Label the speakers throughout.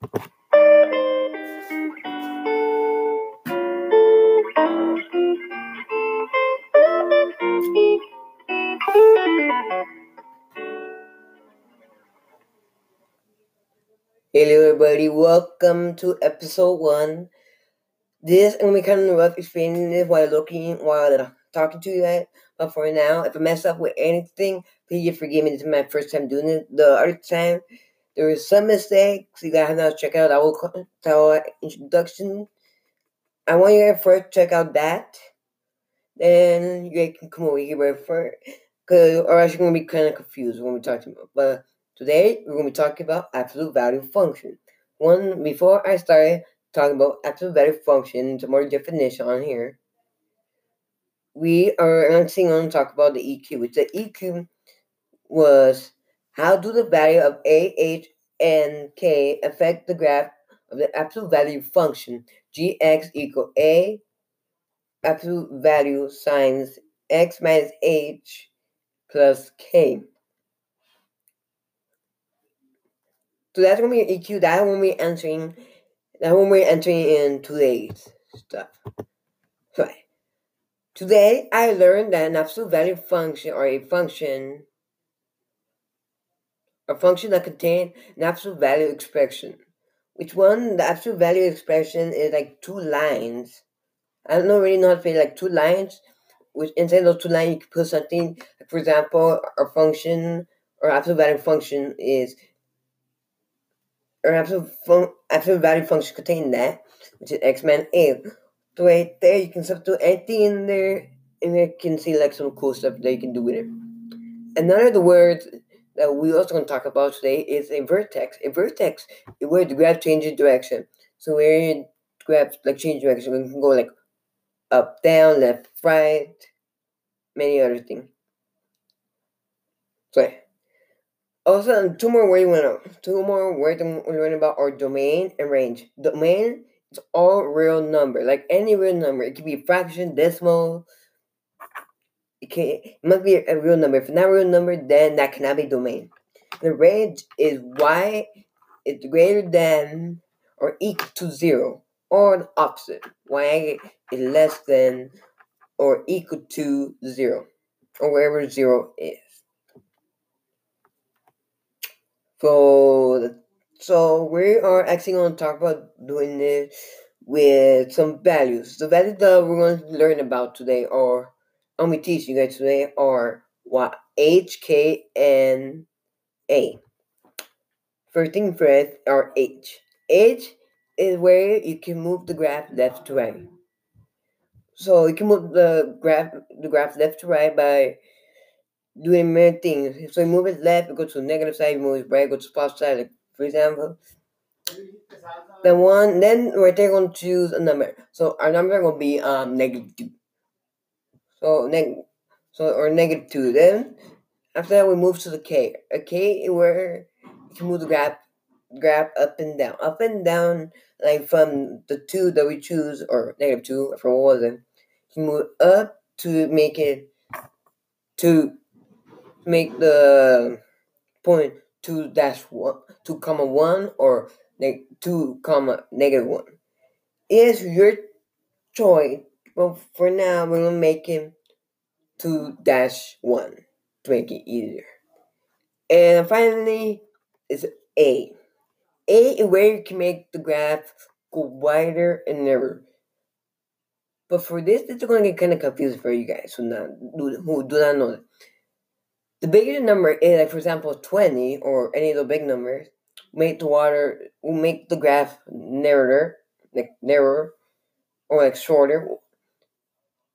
Speaker 1: Hello, everybody. Welcome to episode one. This is gonna kind of rough explaining this while looking while talking to you guys. But for now, if I mess up with anything, please forgive me. This is my first time doing it. The other time, there was some mistakes. You guys have to check out our, introduction. I want you to first check out that. Then you can come over here first. Cause, or else you're gonna be kind of confused when we talk about. But Today, we're to be talking about absolute value function. One, before I start talking about absolute value function, some more definition on here, we are going to talk about the EQ, which the EQ was how do the value of A, H, and K affect the graph of the absolute value function, gx equal A, absolute value signs x minus h plus k. So that's when we're EQ. That when we're entering. That when we're entering in today's stuff. So today I learned that an absolute value function or a function, a function that contains an absolute value expression. Which one? The absolute value expression is like two lines. I don't know really know how to say like two lines. Which inside those two lines you can put something. Like for example, a function or absolute value function is or absolute, fun- absolute value function contain that, which is x minus a. So right there, you can substitute anything in there, and you can see like some cool stuff that you can do with it. Another the words that we also going to talk about today is a vertex. A vertex is where the graph changes direction. So where your graph like change direction, we can go like up, down, left, right, many other things. So also, um, two more words know. Two more words we learn about are domain and range. Domain is all real number, like any real number. It can be fraction, decimal. It can it must be a real number. If not a real number, then that cannot be domain. The range is y is greater than or equal to zero, or the opposite. Y is less than or equal to zero, or wherever zero is. So, so we are actually going to talk about doing this with some values. The values that we're going to learn about today, or I'm going to teach you guys today, are what H, K, and A. First thing first are H. H is where you can move the graph left to right. So you can move the graph the graph left to right by doing many things. So you move it left, you go to the negative side, you move it right, go to the positive side. Like, for example, the one, then there, going to choose a number. So our number will be um negative two. So neg, so or negative two. Then after that, we move to the k. A k where you can move the graph, graph up and down, up and down, like from the two that we choose or negative two for what was it? You move up to make it to make the point two dash one two comma one or neg two comma negative one. It's your choice. But for now we're gonna make him two dash one to make it easier. And finally is A. A is where you can make the graph go wider and narrower. But for this, it's going to get kind of confusing for you guys who, not, who do not know that. The bigger the number is, like for example, 20 or any of the big numbers, make the water will make the graph narrower, like narrower, or like shorter.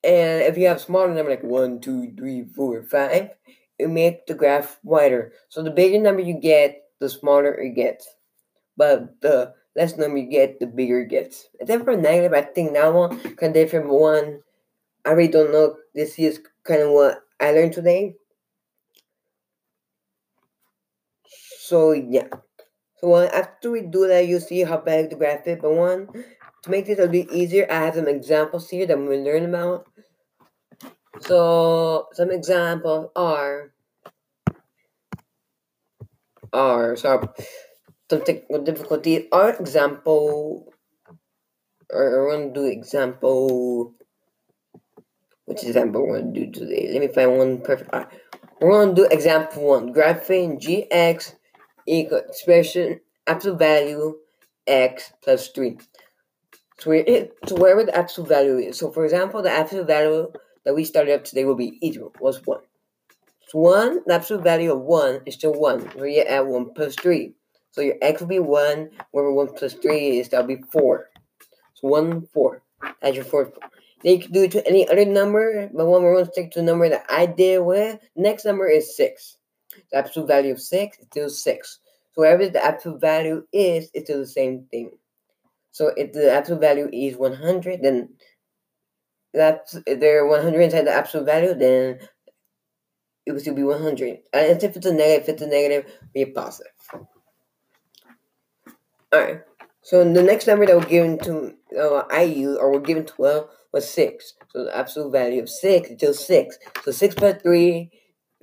Speaker 1: And if you have smaller number like 1, 2, 3, 4, 5, it make the graph wider. So the bigger number you get, the smaller it gets. But the less number you get, the bigger it gets. Except for negative, I think that one of different one. I really don't know. This is kind of what I learned today. So yeah. So uh, after we do that, you see how bad the graph is. But one, to make this a bit easier, I have some examples here that we'll learn about. So some examples are are so some technical difficulties. Our example, or want to do example. Which example we're to do today? Let me find one perfect. Right. We're to do example one. Graphing gx equal expression absolute value x plus 3. So, we're, so wherever the absolute value is. So for example, the absolute value that we started up today will be equal was 1. So 1, the absolute value of 1 is still 1. So you add 1 plus 3. So your x will be 1, wherever 1 plus 3 is, that'll be 4. So 1, 4. That's your fourth. Then you can do it to any other number, but one we're going to stick to the number that I did with. Next number is 6 the absolute value of 6 is still 6. So whatever the absolute value is, it's still the same thing. So if the absolute value is 100, then that's if there are 100 inside the absolute value, then it would still be 100. And if it's a negative, if it's a negative, be a positive. Alright, so the next number that we're given to, uh, I use, or we're given 12, was 6. So the absolute value of 6 is still 6. So 6 plus 3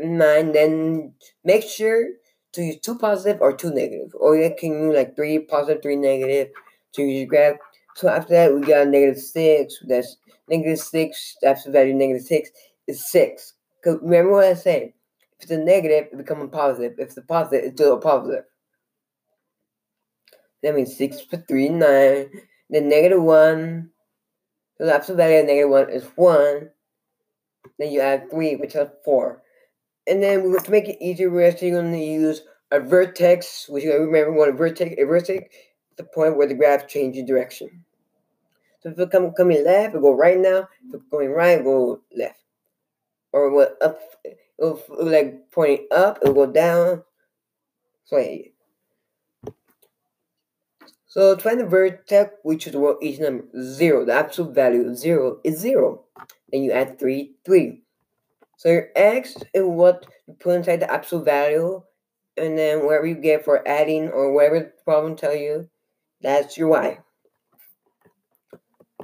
Speaker 1: mind Then make sure to use two positive or two negative. Or you can use like three positive, three negative to use your graph. So after that, we got negative six. That's negative six. Absolute value negative six is six. Cause remember what I said. If it's a negative, it becomes a positive. If it's a positive, it's still a positive. That means six plus three nine. Then negative one. So the absolute value of negative one is one. Then you add three, which is four. And then to make it easier, we're actually going to use a vertex, which you remember what a vertex A vertex the point where the graph changes direction. So if it's come, coming left, it go right now. If it's going right, go left. Or what up, it'll, it'll like pointing up, it'll go down. So yeah. So find the vertex which is what each number zero. The absolute value of zero is zero. Then you add three, three. So your x is what you put inside the absolute value, and then whatever you get for adding or whatever the problem tell you, that's your y.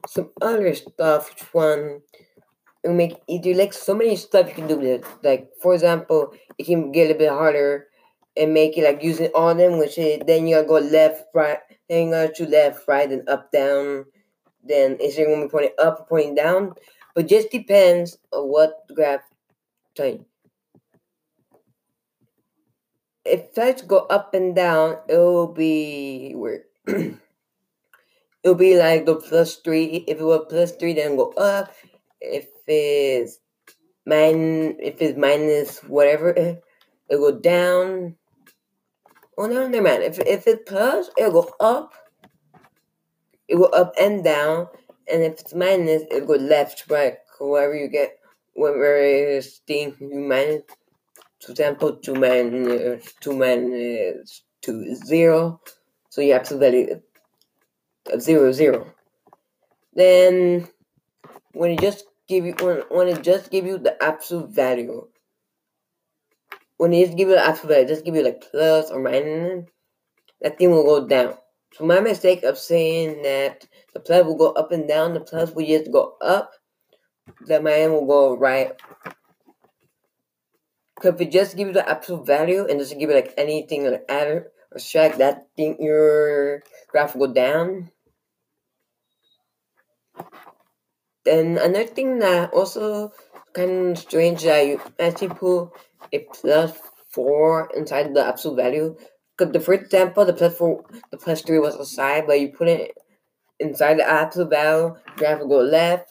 Speaker 1: Some other stuff, which one it will make do like so many stuff you can do with it. Like for example, it can get a little bit harder and make it like using all them, which is then you gotta go left, right, then you to left, right, and up, down. Then is it gonna be pointing up or pointing down? But just depends on what graph you. If sides go up and down, it will be weird. It'll be like the plus three. If it was plus three, then go up. If it's min, if it's minus whatever, eh, it go down. Oh no, never mind. If if it's plus, it'll go up. It go up and down, and if it's minus, it'll go left, right, wherever you get, wherever it's thing you minus. For example, two men minus uh, two minus uh, two is zero, so you have to value uh, of zero zero. Then when it just give you when when it just give you the absolute value when it just give you the alphabet, just give you like plus or minus, that thing will go down. So my mistake of saying that the plus will go up and down, the plus will just go up, the minus will go right. Because if it just give you the absolute value and doesn't give you like anything like add or subtract, that thing your graph will go down. Then another thing that also kind of strange that you actually put a plus four inside the absolute value. Because the first example, the plus four, the plus three was aside, but you put it inside the absolute value, graph will go left.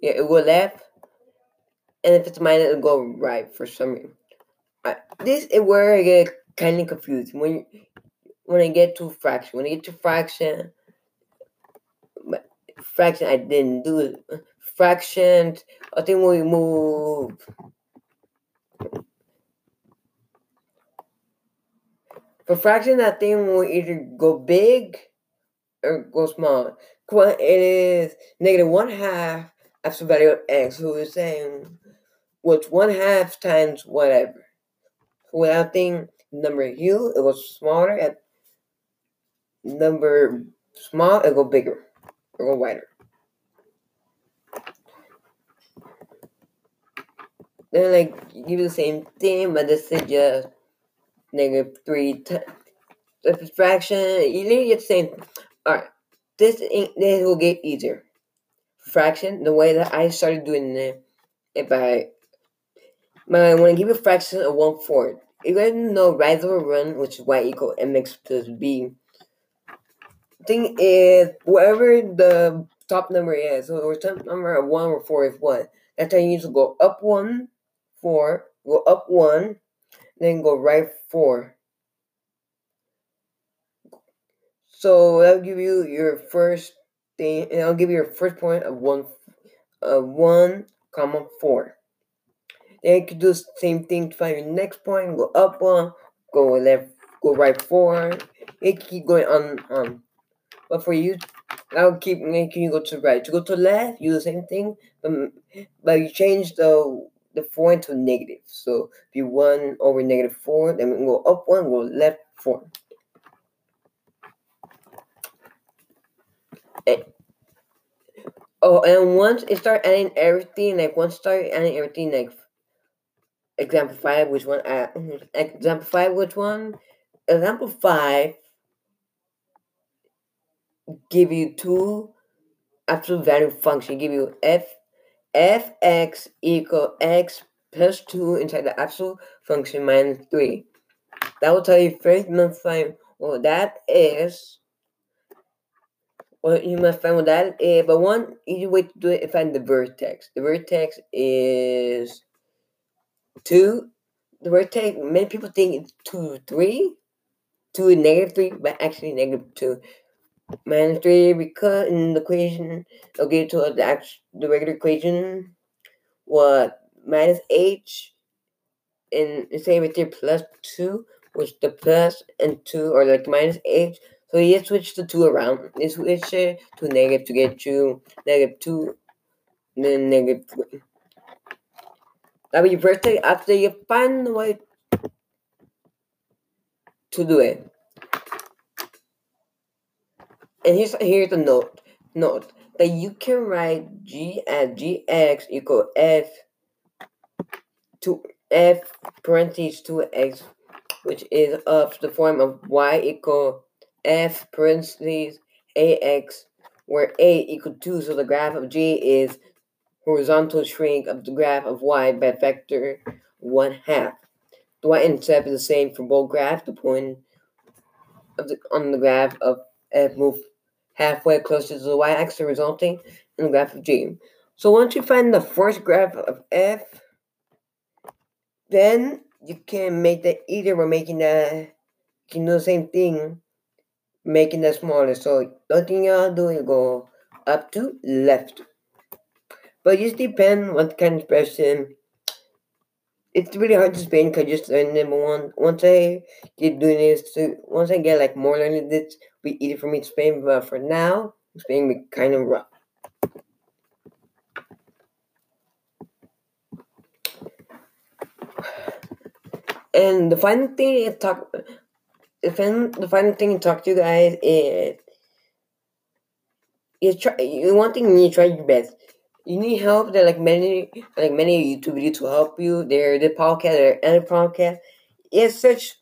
Speaker 1: Yeah, it will left. And if it's minus, it'll go right for some reason. Right. This is where I get kind of confused when when I get to fraction. When I get to fraction, fraction I didn't do it fractions. I think we move. For fraction, I think we either go big or go small. It is negative one half absolute value of x. So we're saying what's one half times whatever. I think number u, it was smaller. At number small, it go bigger or go wider. Then like give the same thing, but this is just negative three times the fraction. You get the same. All right, this this will get easier. Fraction, the way that I started doing it, if I, but when I give you a fraction of one fourth, you guys know rise over run, which is y equal mx plus b. Thing is, whatever the top number is, so the top number of one or four is one. That's how you need to go up one, four, go up one, then go right four. So that'll give you your first thing, and I'll give you your first point of one, of one comma four. Then you can do the same thing to find your next point. Go up one, go left, go right four. You can keep going on on. But for you, I'll keep making you go to right. To go to left, you do the same thing, but but you change the the four into negative. So if you one over negative four, then we can go up one, go left four. Oh, and once it start adding everything, like once start adding everything, like example five, which one? Uh, example five, which one? Example five give you two absolute value function. Give you f fx equal x plus two inside the absolute function minus three. That will tell you first find well that is well, you must find that. that is, but one easy way to do it find the vertex. The vertex is two. The vertex, many people think it's two, three, two negative three, but actually negative two. Minus three because in the equation, it'll get to the actual, the regular equation. What minus h, and say with there plus two, which the plus and two are like minus h so you switch the two around. You switch it to negative to get you negative two, then negative three. That will you first take after you find the way to do it. And here's here's the note. Note that you can write g as gx equal f to f parentheses two x, which is of the form of y equal f parentheses ax, where a equal 2, so the graph of g is horizontal shrink of the graph of y by factor 1 half. The y-intercept is the same for both graphs. The point of the, on the graph of f move halfway closer to the y-axis, resulting in the graph of g. So once you find the first graph of f, then you can make that either we're making that you can do the same thing making that smaller. So nothing you do is go up to left. But just depend what kind of person. It's really hard to explain because just learn number one. Once I get doing this, so once I get like more learning this, be easy for me to explain. But for now, explaining me kind of rough. And the final thing is talk the fin the final thing to talk to you guys is you try you one thing you try your best. You need help. There like many like many YouTube videos to help you. There the podcast, there other podcast. It's such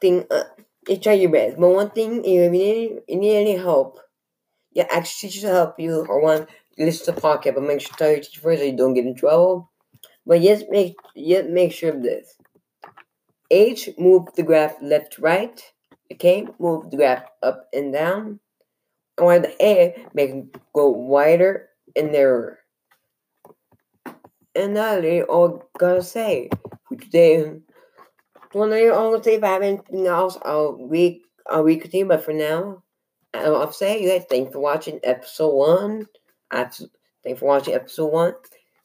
Speaker 1: thing. Uh, you try your best. But one thing, if you need you need any help, yeah, ask teachers to help you or one listen to podcast. But make sure to tell your teacher first so you don't get in trouble. But yes, make yet make sure of this. H, move the graph left to right. Okay, move the graph up and down. And while the A, make it go wider and narrower. And that's all I gotta say for today. I all if I have anything else, I'll re I'll recontinue. But for now, I'll say you guys thanks for watching episode one. Thanks for watching episode one.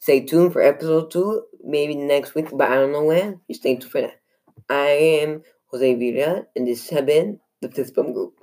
Speaker 1: Stay tuned for episode two, maybe next week, but I don't know when. You stay tuned for that. I am Jose Villa, and this has been the Bump Group.